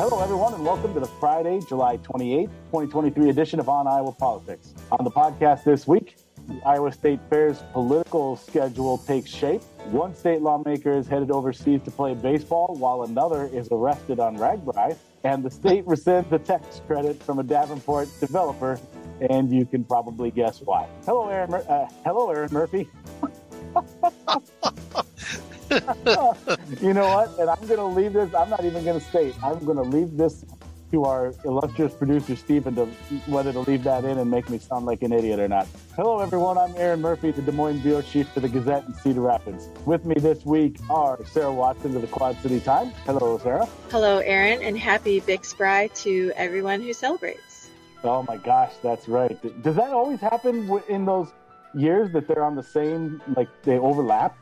Hello, everyone, and welcome to the Friday, July 28th, 2023 edition of On Iowa Politics. On the podcast this week, the Iowa State Fair's political schedule takes shape. One state lawmaker is headed overseas to play baseball, while another is arrested on RAGBRAI. And the state rescinds the tax credit from a Davenport developer, and you can probably guess why. Hello, Erin. Mur- uh, hello, Erin Murphy. you know what? And I'm going to leave this. I'm not even going to state. I'm going to leave this to our illustrious producer Stephen to whether to leave that in and make me sound like an idiot or not. Hello, everyone. I'm Erin Murphy, the Des Moines bureau chief for the Gazette in Cedar Rapids. With me this week are Sarah Watson of the Quad City Times. Hello, Sarah. Hello, Erin, and happy Big Spry to everyone who celebrates. Oh my gosh, that's right. Does that always happen in those years that they're on the same, like they overlap?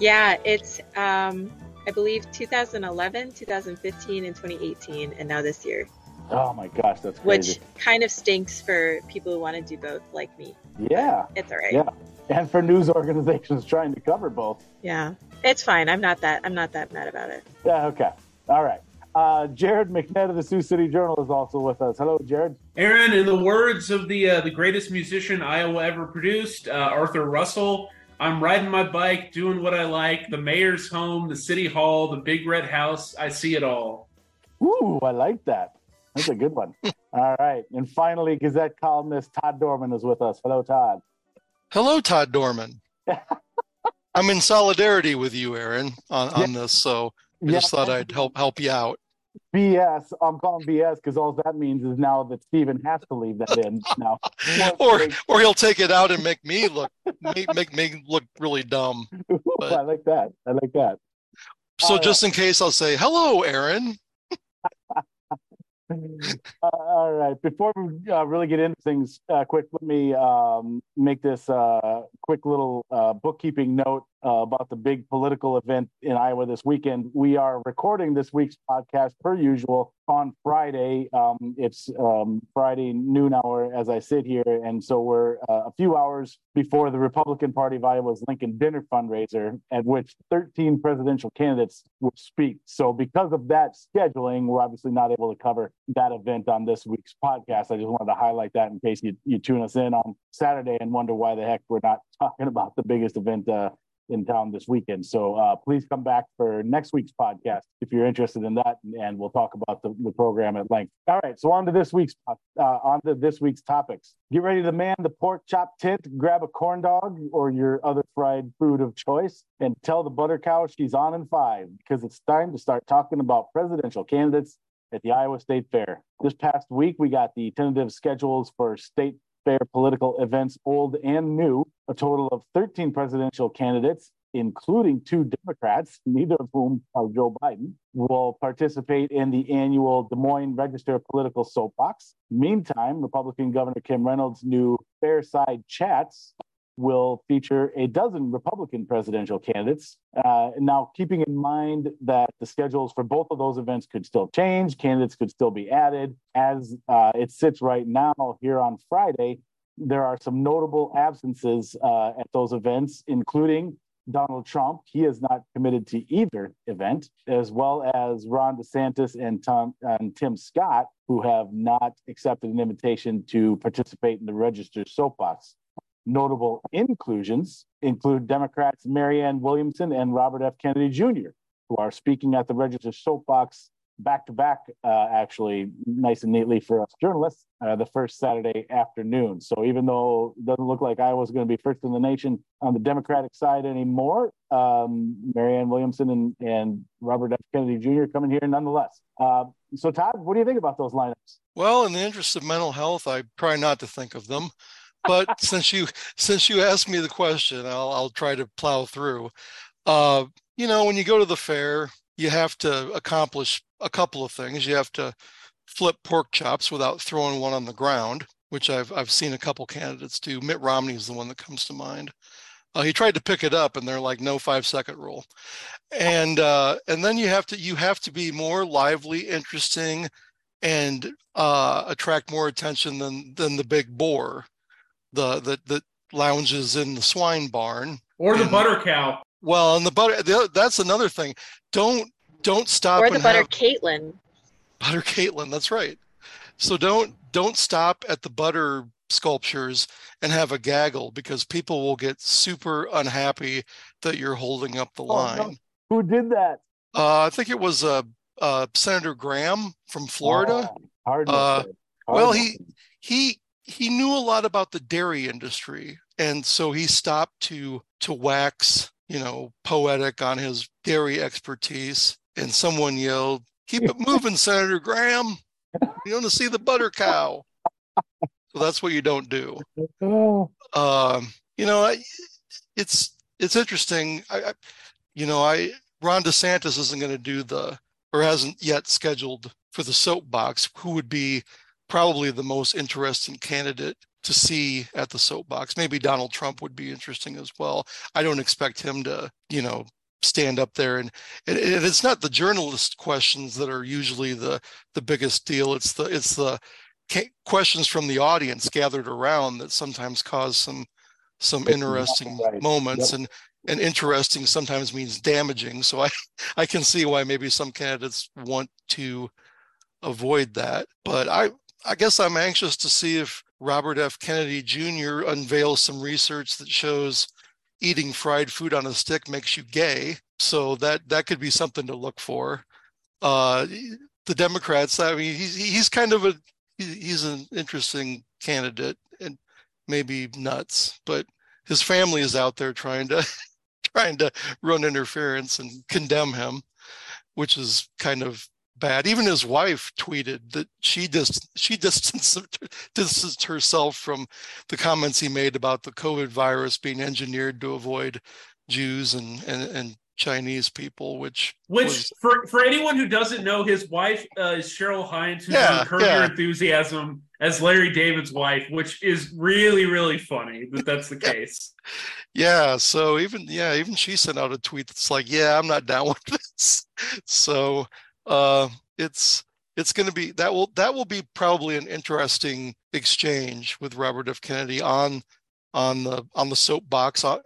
Yeah, it's um, I believe 2011, 2015, and 2018, and now this year. Oh my gosh, that's crazy. Which kind of stinks for people who want to do both, like me. Yeah, it's all right. Yeah, and for news organizations trying to cover both. Yeah, it's fine. I'm not that. I'm not that mad about it. Yeah. Okay. All right. Uh, Jared McNett of the Sioux City Journal is also with us. Hello, Jared. Erin, in the words of the uh, the greatest musician Iowa ever produced, uh, Arthur Russell, I'm riding my bike, doing what I like. The mayor's home, the city hall, the big red house. I see it all. Ooh, I like that. That's a good one. all right. And finally, Gazette columnist Todd Dorman is with us. Hello, Todd. Hello, Todd Dorman. I'm in solidarity with you, Erin, on, on yeah. this. So I yeah. just thought I'd help help you out. BS. I'm calling BS because all that means is now that Stephen has to leave that in now. or or he'll take it out and make me look make, make me look really dumb. But, I like that. I like that. So uh, just in case, I'll say hello, Erin. uh, all right. Before we uh, really get into things, uh, quick, let me um, make this uh, quick little uh, bookkeeping note uh, about the big political event in Iowa this weekend. We are recording this week's podcast per usual on Friday. Um, it's um, Friday noon hour as I sit here, and so we're uh, a few hours before the Republican Party of Iowa's Lincoln Dinner fundraiser, at which 13 presidential candidates will speak. So, because of that scheduling, we're obviously not able to cover that event on this week's podcast. I just wanted to highlight that in case you, you tune us in on Saturday and wonder why the heck we're not talking about the biggest event uh, in town this weekend. So uh, please come back for next week's podcast if you're interested in that, and we'll talk about the, the program at length. All right, so on to this week's uh, on to this week's topics. Get ready to man the pork chop tent, grab a corn dog or your other fried food of choice, and tell the butter cow she's on in five because it's time to start talking about presidential candidates at the Iowa State Fair. This past week, we got the tentative schedules for state fair political events, old and new, a total of 13 presidential candidates, including two Democrats, neither of whom are Joe Biden, will participate in the annual Des Moines Register Political Soapbox. Meantime, Republican Governor Kim Reynolds' new Fairside Chats will feature a dozen Republican presidential candidates. Uh, now, keeping in mind that the schedules for both of those events could still change, candidates could still be added. As uh, it sits right now here on Friday, there are some notable absences uh, at those events, including Donald Trump. He is not committed to either event, as well as Ron DeSantis and, Tom, and Tim Scott, who have not accepted an invitation to participate in the registered soapbox. Notable inclusions include Democrats Marianne Williamson and Robert F. Kennedy Jr., who are speaking at the Register soapbox back to back, actually, nice and neatly for us journalists, uh, the first Saturday afternoon. So even though it doesn't look like Iowa's going to be first in the nation on the Democratic side anymore, um, Marianne Williamson and, and Robert F. Kennedy Jr. coming here nonetheless. Uh, so, Todd, what do you think about those lineups? Well, in the interest of mental health, I try not to think of them. But since you since you asked me the question, I'll I'll try to plow through. Uh, you know, when you go to the fair, you have to accomplish a couple of things. You have to flip pork chops without throwing one on the ground, which I've I've seen a couple candidates do. Mitt Romney is the one that comes to mind. Uh, he tried to pick it up, and they're like, "No five second rule," and uh, and then you have to you have to be more lively, interesting, and uh, attract more attention than than the big boar, the the the lounges in the swine barn or the and, butter cow. Well, and the butter the, that's another thing. Don't don't stop. Or the butter have, Caitlin. Butter Caitlin, that's right. So don't don't stop at the butter sculptures and have a gaggle because people will get super unhappy that you're holding up the Oh, line. no. Who did that? Uh, I think it was uh, uh, Senator Graham from Florida. Oh, Cardinal Uh, fan. well, he- He he knew a lot about the dairy industry, and so he stopped to to wax, you know, poetic on his dairy expertise. And someone yelled, "Keep it moving, Senator Graham! You want to see the butter cow?" So that's what you don't do. Oh, um, you know, I, it's it's interesting. I, I, you know, I Ron DeSantis isn't going to do the or hasn't yet scheduled for the soapbox. Who would be probably the most interesting candidate to see at the soapbox? Maybe Donald Trump would be interesting as well. I don't expect him to, you know, stand up there and, and it's not the journalist questions that are usually the the biggest deal. It's the it's the questions from the audience gathered around that sometimes cause some some interesting right. moments Yep. and and interesting sometimes means damaging so i i can see why maybe some candidates want to avoid that but i i guess i'm anxious to see if robert f. Kennedy jr unveils some research that shows eating fried food on a stick makes you gay. So that that could be something to look for. Uh the democrats i mean he's he's kind of a he's an interesting candidate and maybe nuts, but his family is out there trying to trying to run interference and condemn him, which is kind of bad. Even his wife tweeted that she dis- she distanced distanced herself from the comments he made about the COVID virus being engineered to avoid Jews and and, and Chinese people, which Which, was- for for anyone who doesn't know, his wife uh, is Cheryl Hines, who's Yeah, Curb yeah. Your Enthusiasm as Larry David's wife, which is really really funny that that's the case. Yeah, so even yeah, even she sent out a tweet that's like, "Yeah, I'm not down with this." So, uh it's it's going to be that will that will be probably an interesting exchange with Robert F. Kennedy on on the on the soapbox, uh,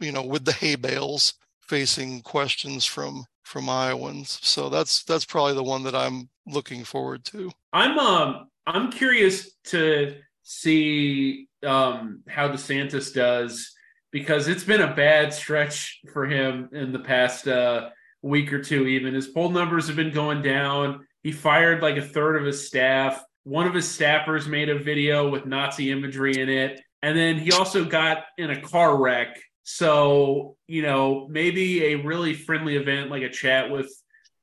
you know, with the hay bales facing questions from from Iowans. So that's that's probably the one that I'm looking forward to. I'm um I'm curious to see um how DeSantis does because it's been a bad stretch for him in the past uh week or two even. His poll numbers have been going down. He fired like a third of his staff. One of his staffers made a video with nazi imagery in it. And then he also got in a car wreck. So you know maybe a really friendly event like a chat with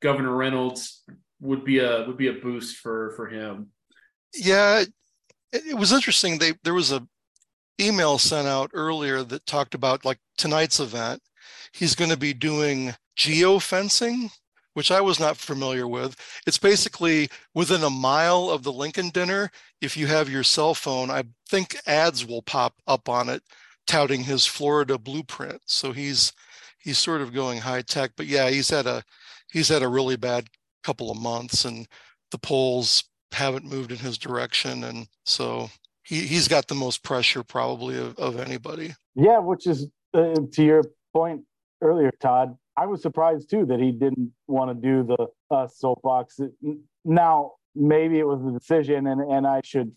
governor reynolds would be a would be a boost for for him. Yeah, it, it was interesting. They there was a email sent out earlier that talked about like tonight's event. He's going to be doing geofencing, which I was not familiar with. It's basically within a mile of the Lincoln dinner. If you have your cell phone, I think ads will pop up on it touting his Florida blueprint. So he's he's sort of going high tech. But yeah, he's had a he's had a really bad couple of months, and the polls haven't moved in his direction, and so he he's got the most pressure probably of, of anybody. Yeah, which is uh, to your point earlier, Todd. I was surprised too that he didn't want to do the uh, soapbox. Now, maybe it was a decision, and and I should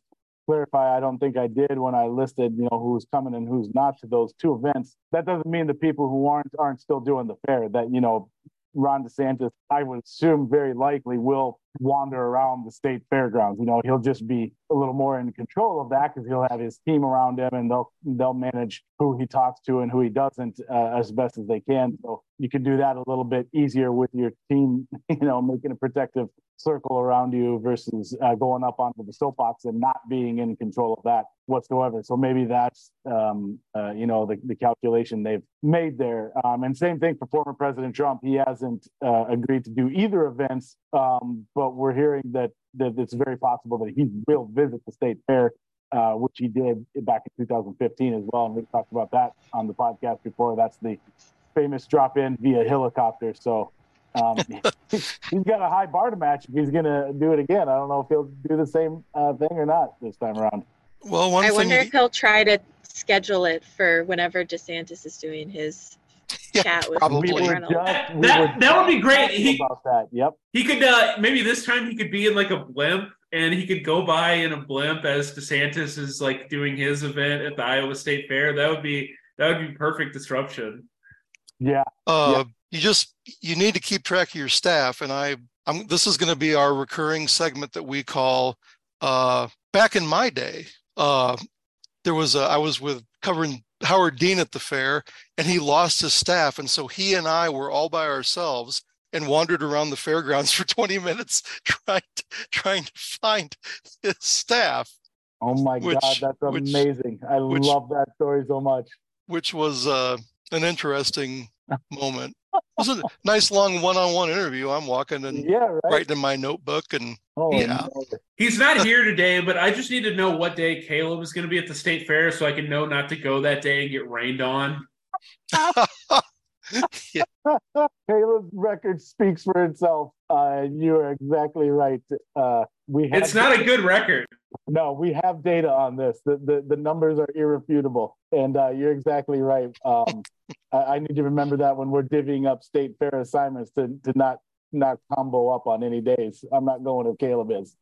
clarify. I don't think I did when I listed, you know, who's coming and who's not to those two events. That doesn't mean the people who aren't aren't still doing the fair. That you know, Ron DeSantis, I would assume very likely will wander around the state fairgrounds. You know, he'll just be a little more in control of that because he'll have his team around him and they'll they'll manage who he talks to and who he doesn't uh, as best as they can. So you can do that a little bit easier with your team. You know, making a protective circle around you versus uh, going up onto the soapbox and not being in control of that whatsoever. So maybe that's um, uh, you know the, the calculation they've made there. Um, and same thing for former President Trump. He hasn't uh, agreed to do either events, um, but we're hearing that that it's very possible that he will visit the state fair. Uh, which he did back in 2015 as well, and we talked about that on the podcast before. That's the famous drop in via helicopter. So um, he's got a high bar to match if he's going to do it again. I don't know if he'll do the same uh, thing or not this time around. Well, one I thing wonder if he'll try to schedule it for whenever DeSantis is doing his Yeah, chat with probably. We were Reynolds. just, we That- were that would be great. He- about that. Yep. He could uh, maybe this time he could be in like a blimp and he could go by in a blimp as DeSantis is like doing his event at the Iowa State Fair. That would be that would be perfect disruption. Yeah. Uh, You just you need to keep track of your staff, and I, I'm. This is going to be our recurring segment that we call. Uh, back in my day, uh, there was a, I was with covering Howard Dean at the fair, and he lost his staff, and so he and I were all by ourselves and wandered around the fairgrounds for 20 minutes trying to, trying to find his staff, Oh my Which- God, that's which- amazing. I which- love that story so much. which was uh, an interesting moment. It was a nice long one-on-one interview. I'm walking and Yeah, right. writing in my notebook and Oh, Yeah. He's not here today, but I just need to know what day Caleb is going to be at the state fair so I can know not to go that day and get rained on. Caleb's record speaks for itself. Uh, you are exactly right. Uh, we have It's not a good record. No, we have data on this. The the, the numbers are irrefutable, and uh, you're exactly right. Um, I, I need to remember that when we're divvying up state fair assignments to to not not combo up on any days. I'm not going if Caleb is.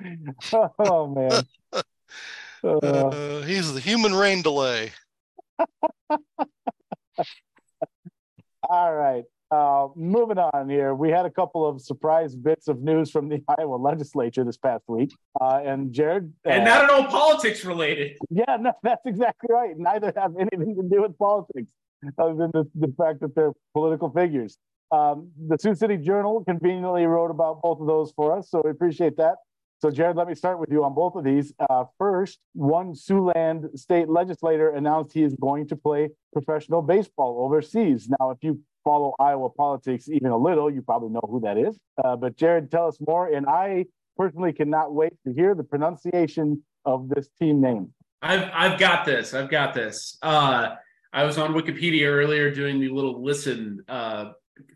oh man. Uh, uh, he's the human rain delay. All right. Uh, moving on here, we had a couple of surprise bits of news from the Iowa legislature this past week. Uh, and Jared, uh, And not at all politics related. yeah, no, that's exactly right. Neither have anything to do with politics, other than the, the fact that they're political figures. Um, the Sioux City Journal conveniently wrote about both of those for us, so we appreciate that. So, Jared, let me start with you on both of these. Uh, first, one Siouxland state legislator announced he is going to play professional baseball overseas. Now, if you follow Iowa politics even a little, you probably know who that is. Uh, but, Jared, tell us more. And I personally cannot wait to hear the pronunciation of this team name. I've I've got this. I've got this. Uh, I was on Wikipedia earlier doing the little listen uh,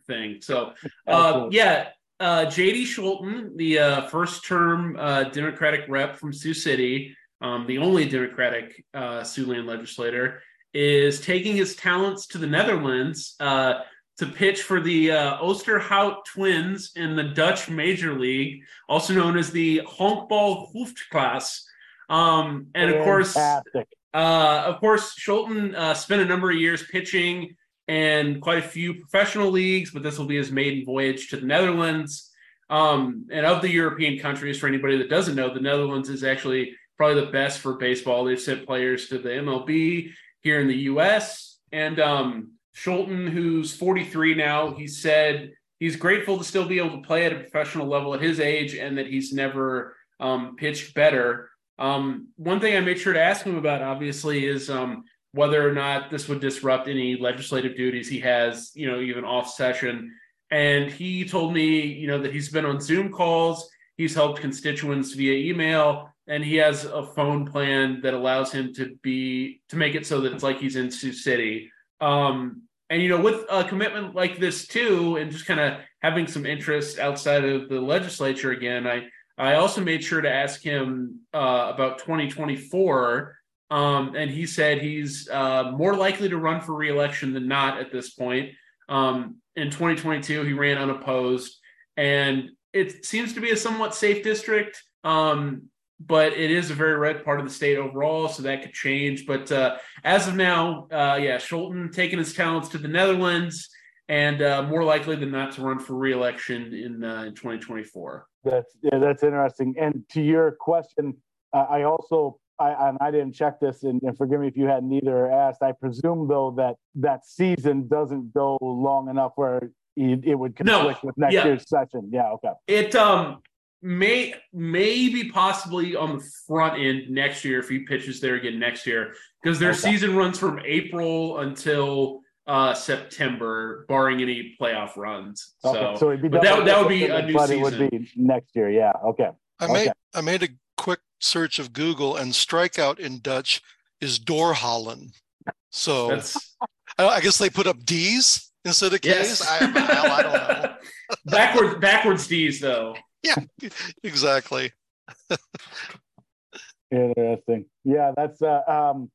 thing. So uh, yeah, uh, JD Schulten, the uh, first term uh, Democratic rep from Sioux City, um, the only Democratic uh, Siouxland legislator, is taking his talents to the Netherlands uh, to pitch for the uh, Oosterhout Twins in the Dutch Major League, also known as the Honkbal Hoofdklasse. Um, and of course, uh, of course, Schulten uh, spent a number of years pitching and quite a few professional leagues, but this will be his maiden voyage to the Netherlands. Um, and of the European countries, for anybody that doesn't know, the Netherlands is actually probably the best for baseball. They've sent players to the MLB here in the U.S. And um, Schulten, who's 43 now, he said he's grateful to still be able to play at a professional level at his age and that he's never um, pitched better. Um, one thing I made sure to ask him about, obviously, is um, whether or not this would disrupt any legislative duties he has, you know, even off session. And he told me, you know, that he's been on Zoom calls, he's helped constituents via email, and he has a phone plan that allows him to be to make it so that it's like he's in Sioux City. Um, and you know, with a commitment like this too, and just kind of having some interest outside of the legislature again, I I also made sure to ask him uh, about 2024, um, and he said he's uh, more likely to run for reelection than not at this point. Um, in 2022, he ran unopposed, and it seems to be a somewhat safe district. Um, but it is a very red part of the state overall, so that could change. But uh, as of now, uh, yeah, Schulten taking his talents to the Netherlands, and uh, more likely than not to run for reelection in uh, in 2024. That's yeah, that's interesting. And to your question, uh, I also I and I didn't check this, and, and forgive me if you hadn't either asked. I presume though that that season doesn't go long enough where it, it would No, conflict with next yeah. year's session. Yeah, okay. It um may maybe possibly on the front end next year if he pitches there again next year because their Okay. season runs from April until uh September, barring any playoff runs. Okay, So, so, it'd be but done that- by that would be September, a new but it would season. be next year. Yeah, okay. I Okay. made I made a quick search of Google and strikeout in Dutch is doorhallen. So that's I, I guess they put up D's instead of K's. yes. I, hell, I don't know. backwards backwards D's though. Yeah, exactly. Interesting. Yeah, that's uh, um,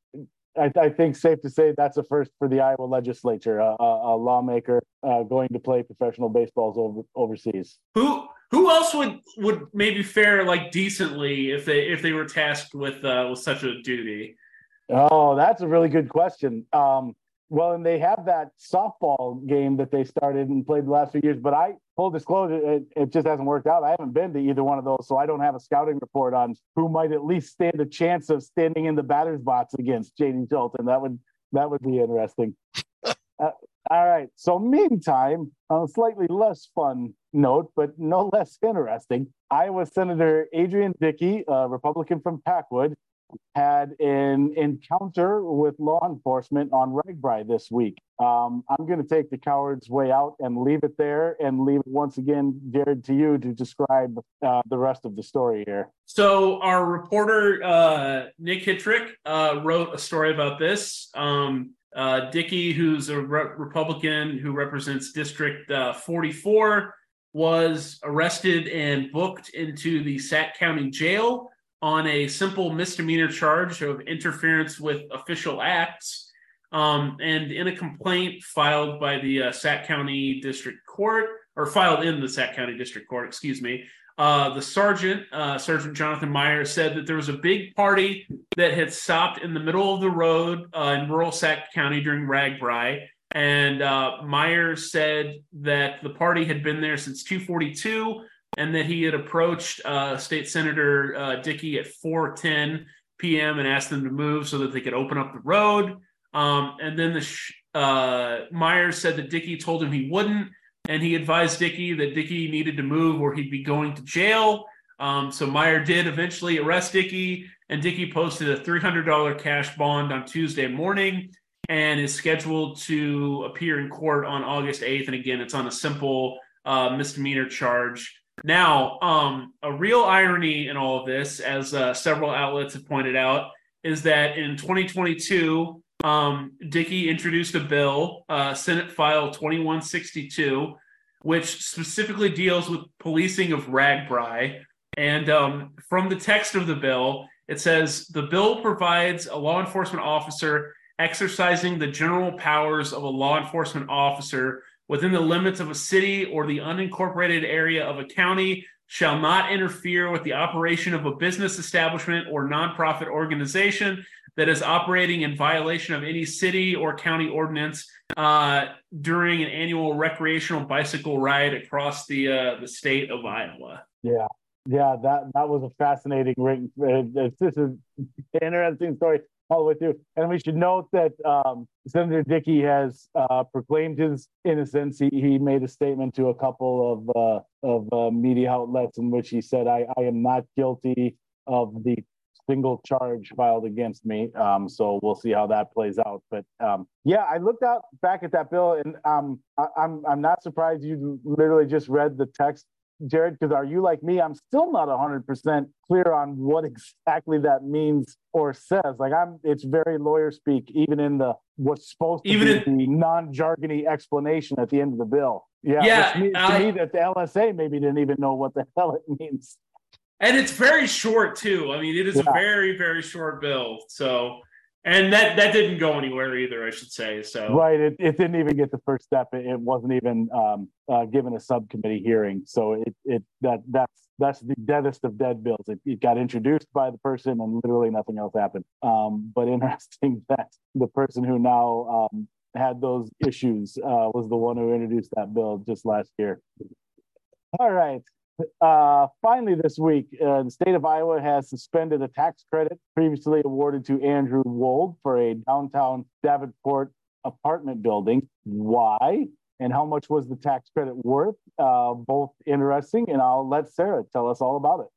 I, I, think safe to say that's a first for the Iowa legislature, a, a, a lawmaker uh, going to play professional baseballs over, overseas. Who who else would would maybe fare like decently if they if they were tasked with uh, with such a duty? Oh, that's a really good question. Um, well, and they have that softball game that they started and played the last few years. But I, full disclosure, it, it, just hasn't worked out. I haven't been to either one of those, so I don't have a scouting report on who might at least stand a chance of standing in the batter's box against JD Schulten. That would that would be interesting. uh, all right. So, meantime, on a slightly less fun note, but no less interesting, Iowa Senator Adrian Dickey, a Republican from Packwood, had an encounter with law enforcement on RAGBRAI this week. Um, I'm going to take the coward's way out and leave it there and leave it once again, Jared, to you to describe uh, the rest of the story here. So, our reporter, uh, Nick Hytrek, uh, wrote a story about this. Um, uh, Dickey, who's a re- Republican who represents District uh, 44, was arrested and booked into the Sac County Jail on a simple misdemeanor charge of interference with official acts. Um, and in a complaint filed by the uh, Sac County District Court, or filed in the Sac County District Court, excuse me, uh, the sergeant, uh, Sergeant Jonathan Meyer, said that there was a big party that had stopped in the middle of the road uh, in rural Sac County during RAGBRAI. And uh, Meyer said that the party had been there since 242 and that he had approached uh, State Senator uh, Dickey at 4:10 p.m. and asked them to move so that they could open up the road. Um, and then the sh- uh, Myers said that Dickey told him he wouldn't, and he advised Dickey that Dickey needed to move or he'd be going to jail. Um, so Meyer did eventually arrest Dickey, and Dickey posted a $300 cash bond on Tuesday morning and is scheduled to appear in court on August 8th. And again, it's on a simple uh, misdemeanor charge. Now, um, a real irony in all of this, as uh, several outlets have pointed out, is that in 2022, um, Dickey introduced a bill, uh, Senate File 2162, which specifically deals with policing of RAGBRAI. And um, from the text of the bill, it says the bill provides a law enforcement officer exercising the general powers of a law enforcement officer within the limits of a city or the unincorporated area of a county shall not interfere with the operation of a business establishment or nonprofit organization that is operating in violation of any city or county ordinance uh, during an annual recreational bicycle ride across the uh, the state of Iowa. Yeah, yeah, that that was a fascinating ring. This is an interesting story all the way through. And we should note that um, Senator Dickey has uh, proclaimed his innocence. He, he made a statement to a couple of uh, of uh, media outlets in which he said, I, I am not guilty of the single charge filed against me. Um, so we'll see how that plays out. But um, yeah, I looked out back at that bill, and um, I, I'm I'm not surprised you literally just read the text Jared, because are you like me? I'm still not 100% clear on what exactly that means or says. Like I'm, it's very lawyer speak, even in the what's supposed to even be in, the non-jargony explanation at the end of the bill. Yeah, yeah. To me, to me, that the LSA maybe didn't even know what the hell it means. And it's very short too. I mean, it is yeah. a very, very short bill. So and that that didn't go anywhere either, I should say. So right, it, it didn't even get the first step. It, it wasn't even um, uh, given a subcommittee hearing. So it it that that's that's the deadest of dead bills. It, it got introduced by the person, and literally nothing else happened. Um, but interesting that the person who now um, had those issues uh, was the one who introduced that bill just last year. All right. Uh, finally, this week, uh, the state of Iowa has suspended a tax credit previously awarded to Andrew Wold for a downtown Davenport apartment building. Why? And how much was the tax credit worth? Uh, both interesting, and I'll let Sarah tell us all about it.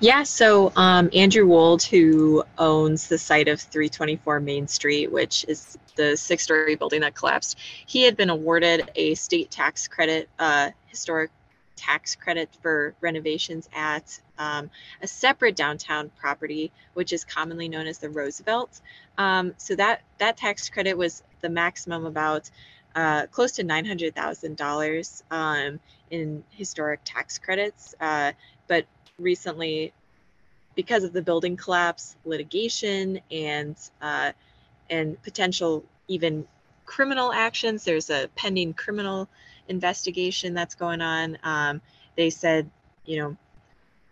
Yeah, so um, Andrew Wold, who owns the site of 324 Main Street, which is the six story building that collapsed, he had been awarded a state tax credit, uh, historic tax credit for renovations at um, a separate downtown property, which is commonly known as the Roosevelt. Um, so that that tax credit was the maximum about uh, close to nine hundred thousand um, dollars in historic tax credits. Uh, but recently, because of the building collapse, litigation, and uh, and potential even criminal actions. There's a pending criminal investigation that's going on. Um, they said, you know,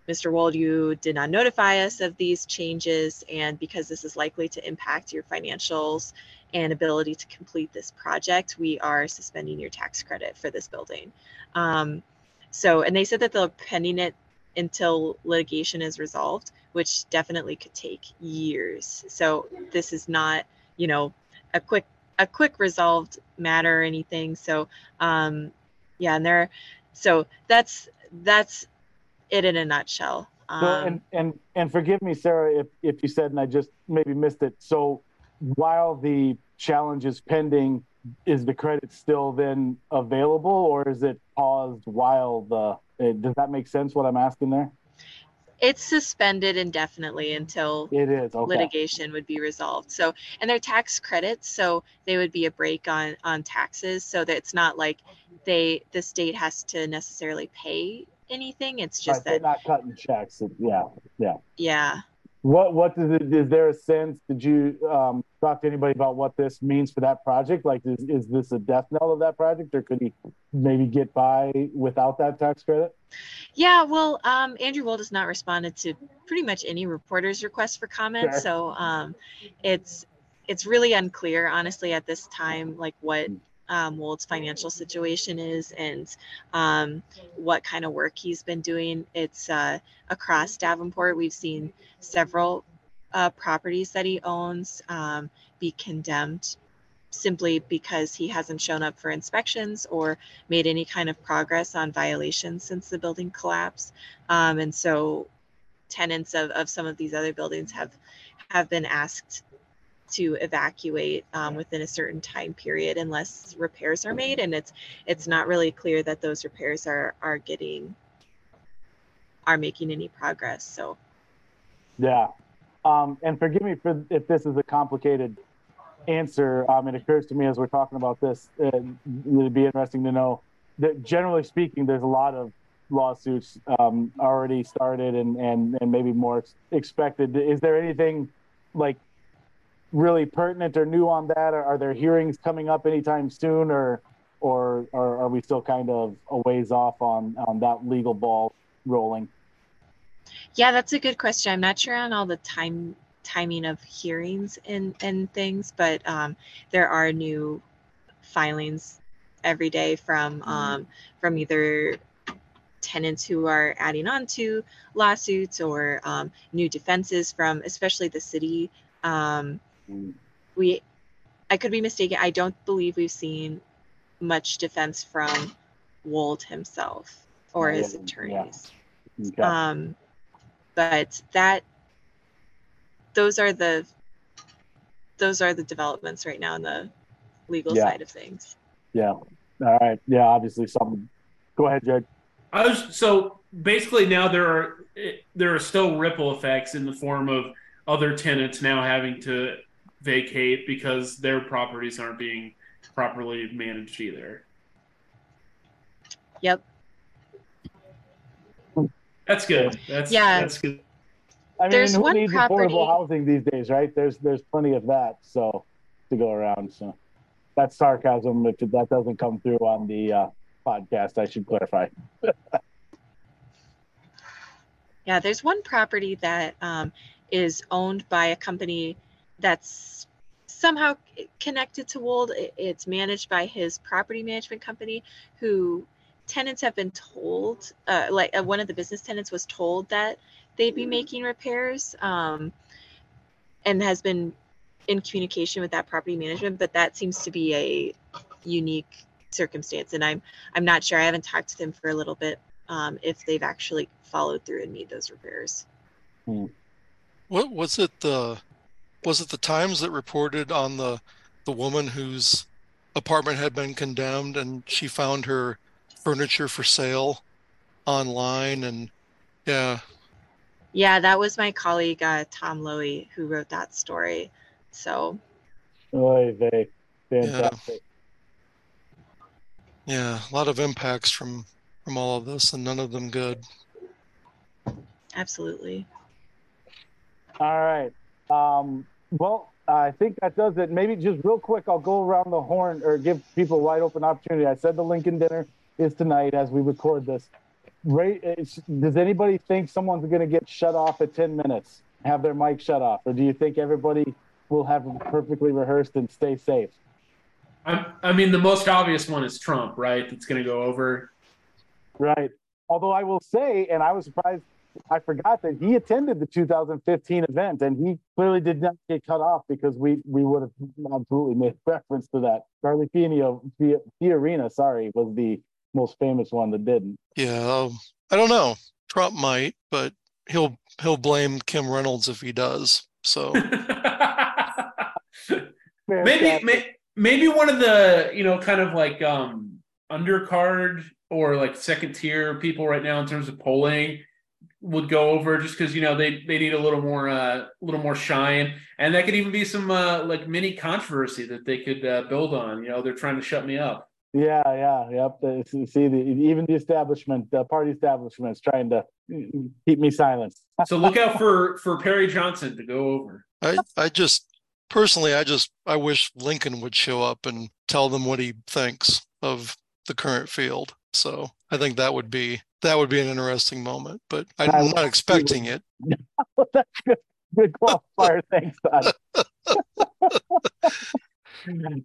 Mr. Wold, you did not notify us of these changes, and because this is likely to impact your financials and ability to complete this project, we are suspending your tax credit for this building. Um, so, and they said that they're pending it until litigation is resolved, which definitely could take years. So, this is not, you know, a quick a quick resolved matter or anything. So, um, yeah, and there, so that's that's it in a nutshell. Um, well, and and and forgive me, Sarah, if if you said and I just maybe missed it. So while the challenge is pending, is the credit still then available, or is it paused while the? Uh, does that make sense? What I'm asking there. It's suspended indefinitely until it is okay. litigation would be resolved. So, and they're tax credits, so they would be a break on on taxes. So that it's not like they the state has to necessarily pay anything. It's just right, that they're not cutting checks. Yeah, yeah. Yeah. What what does it? Is there a sense? Did you um, talk to anybody about what this means for that project? Like, is is this a death knell of that project, or could he maybe get by without that tax credit? Yeah, well, um, Andrew Wold has not responded to pretty much any reporter's request for comment, sure. so um, it's it's really unclear, honestly, at this time, like what um, Wold's financial situation is and um, what kind of work he's been doing. It's uh, across Davenport. We've seen several uh, properties that he owns um, be condemned simply because he hasn't shown up for inspections or made any kind of progress on violations since the building collapse. Um, and so tenants of, of some of these other buildings have have been asked to evacuate um, within a certain time period unless repairs are made and it's it's not really clear that those repairs are are getting are making any progress so. Yeah. Um, and forgive me for if this is a complicated answer um, it occurs to me as we're talking about this uh, it'd be interesting to know that generally speaking there's a lot of lawsuits um, already started and, and and maybe more expected. Is there anything like really pertinent or new on that? Are, are there hearings coming up anytime soon, or, or or are we still kind of a ways off on on that legal ball rolling? Yeah, that's a good question. I'm not sure on all the time timing of hearings and and things, but um, there are new filings every day from mm-hmm. um, from either tenants who are adding on to lawsuits or um, new defenses from especially the city um, we I could be mistaken. I don't believe we've seen much defense from Wold himself or his attorneys. Yeah. Okay. Um, but that those are the those are the developments right now in the legal yeah. side of things. Yeah. All right. Yeah. Obviously, something. Go ahead, Jed. I was so basically now there are there are still ripple effects in the form of other tenants now having to vacate because their properties aren't being properly managed either. Yep. That's good. That's yeah. That's good. I mean, there's who one needs property... affordable housing these days, right? There's there's plenty of that, so to go around. So that's sarcasm. If that doesn't come through on the uh, podcast, I should clarify. yeah, there's one property that um, is owned by a company that's somehow connected to Wold. It's managed by his property management company, who tenants have been told, uh, like uh, one of the business tenants was told that they'd be making repairs, um, and has been in communication with that property management. But that seems to be a unique circumstance, and I'm I'm not sure. I haven't talked to them for a little bit um, if they've actually followed through and made those repairs. Hmm. What was it? The was it the Times that reported on the the woman whose apartment had been condemned and she found her furniture for sale online and yeah yeah that was my colleague uh, tom loewy who wrote that story so Oy vey. fantastic yeah. yeah a lot of impacts from from all of this and none of them good absolutely All right. Um, well, I think that does it. Maybe just real quick, I'll go around the horn or give people a wide open opportunity. I said the Lincoln dinner is tonight as we record this. Ray, does anybody think someone's going to get shut off at 10 minutes, have their mic shut off? Or do you think everybody will have perfectly rehearsed and stay safe? I, I mean, the most obvious one is Trump, right? That's going to go over. Right. Although I will say, and I was surprised, I forgot that he attended the 2015 event and he clearly did not get cut off because we, we would have absolutely made reference to that. Carly Fiorina, Fiorina, sorry, was the most famous one that didn't. Yeah, um, I don't know. Trump might, but he'll he'll blame Kim Reynolds if he does. So maybe may, maybe one of the you know kind of like um undercard or like second tier people right now in terms of polling would go over just because you know they they need a little more uh, a little more shine and that could even be some uh, like mini controversy that they could uh, build on you know they're trying to shut me up yeah, yeah, yep. The, see, the, even the establishment, the party establishment, is trying to keep me silent. so look out for for Perry Johnson to go over. I I just personally, I just I wish Lincoln would show up and tell them what he thinks of the current field. So I think that would be that would be an interesting moment. But I'm not expecting it. That's good. Good qualifier. Thanks, Todd.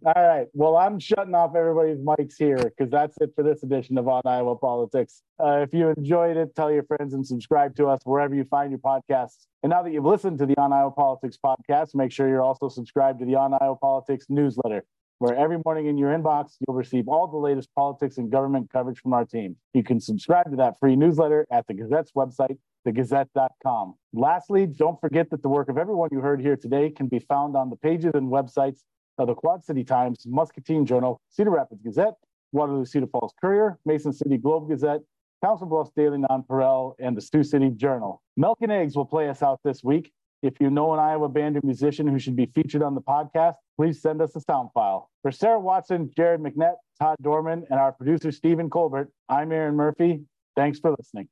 All right. Well, I'm shutting off everybody's mics here because that's it for this edition of On Iowa Politics. Uh, if you enjoyed it, tell your friends and subscribe to us wherever you find your podcasts. And now that you've listened to the On Iowa Politics podcast, make sure you're also subscribed to the On Iowa Politics newsletter, where every morning in your inbox, you'll receive all the latest politics and government coverage from our team. You can subscribe to that free newsletter at the Gazette's website, thegazette.com. Lastly, don't forget that the work of everyone you heard here today can be found on the pages and websites of the Quad City Times, Muscatine Journal, Cedar Rapids Gazette, Waterloo Cedar Falls Courier, Mason City Globe Gazette, Council Bluffs Daily Nonpareil, and the Sioux City Journal. Milk and Eggs will play us out this week. If you know an Iowa band or musician who should be featured on the podcast, please send us a sound file. For Sarah Watson, Jared McNett, Todd Dorman, and our producer, Stephen Colbert, I'm Erin Murphy. Thanks for listening.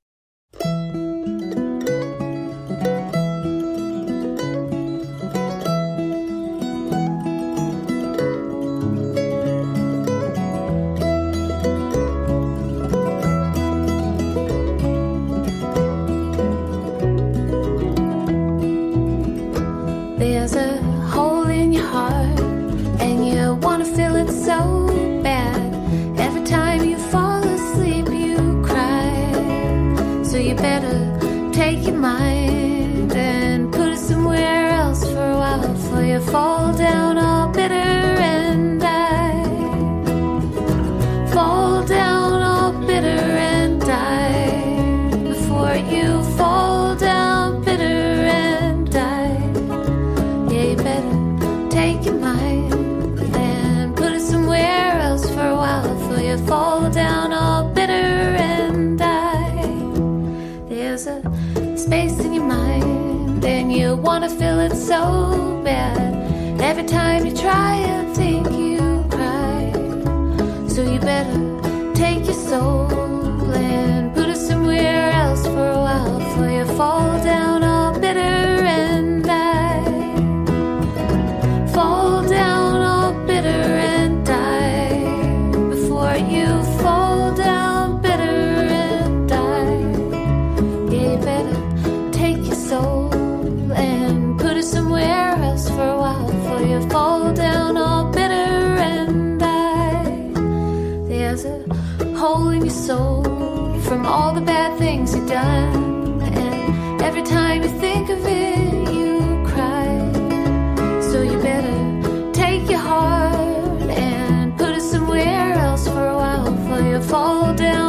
So bad. Every time you try, I think you cry. So you better take your soul and put it somewhere else for a while before you fall down all the bad things you've done, and every time you think of it, you cry. So you better take your heart and put it somewhere else for a while before you fall down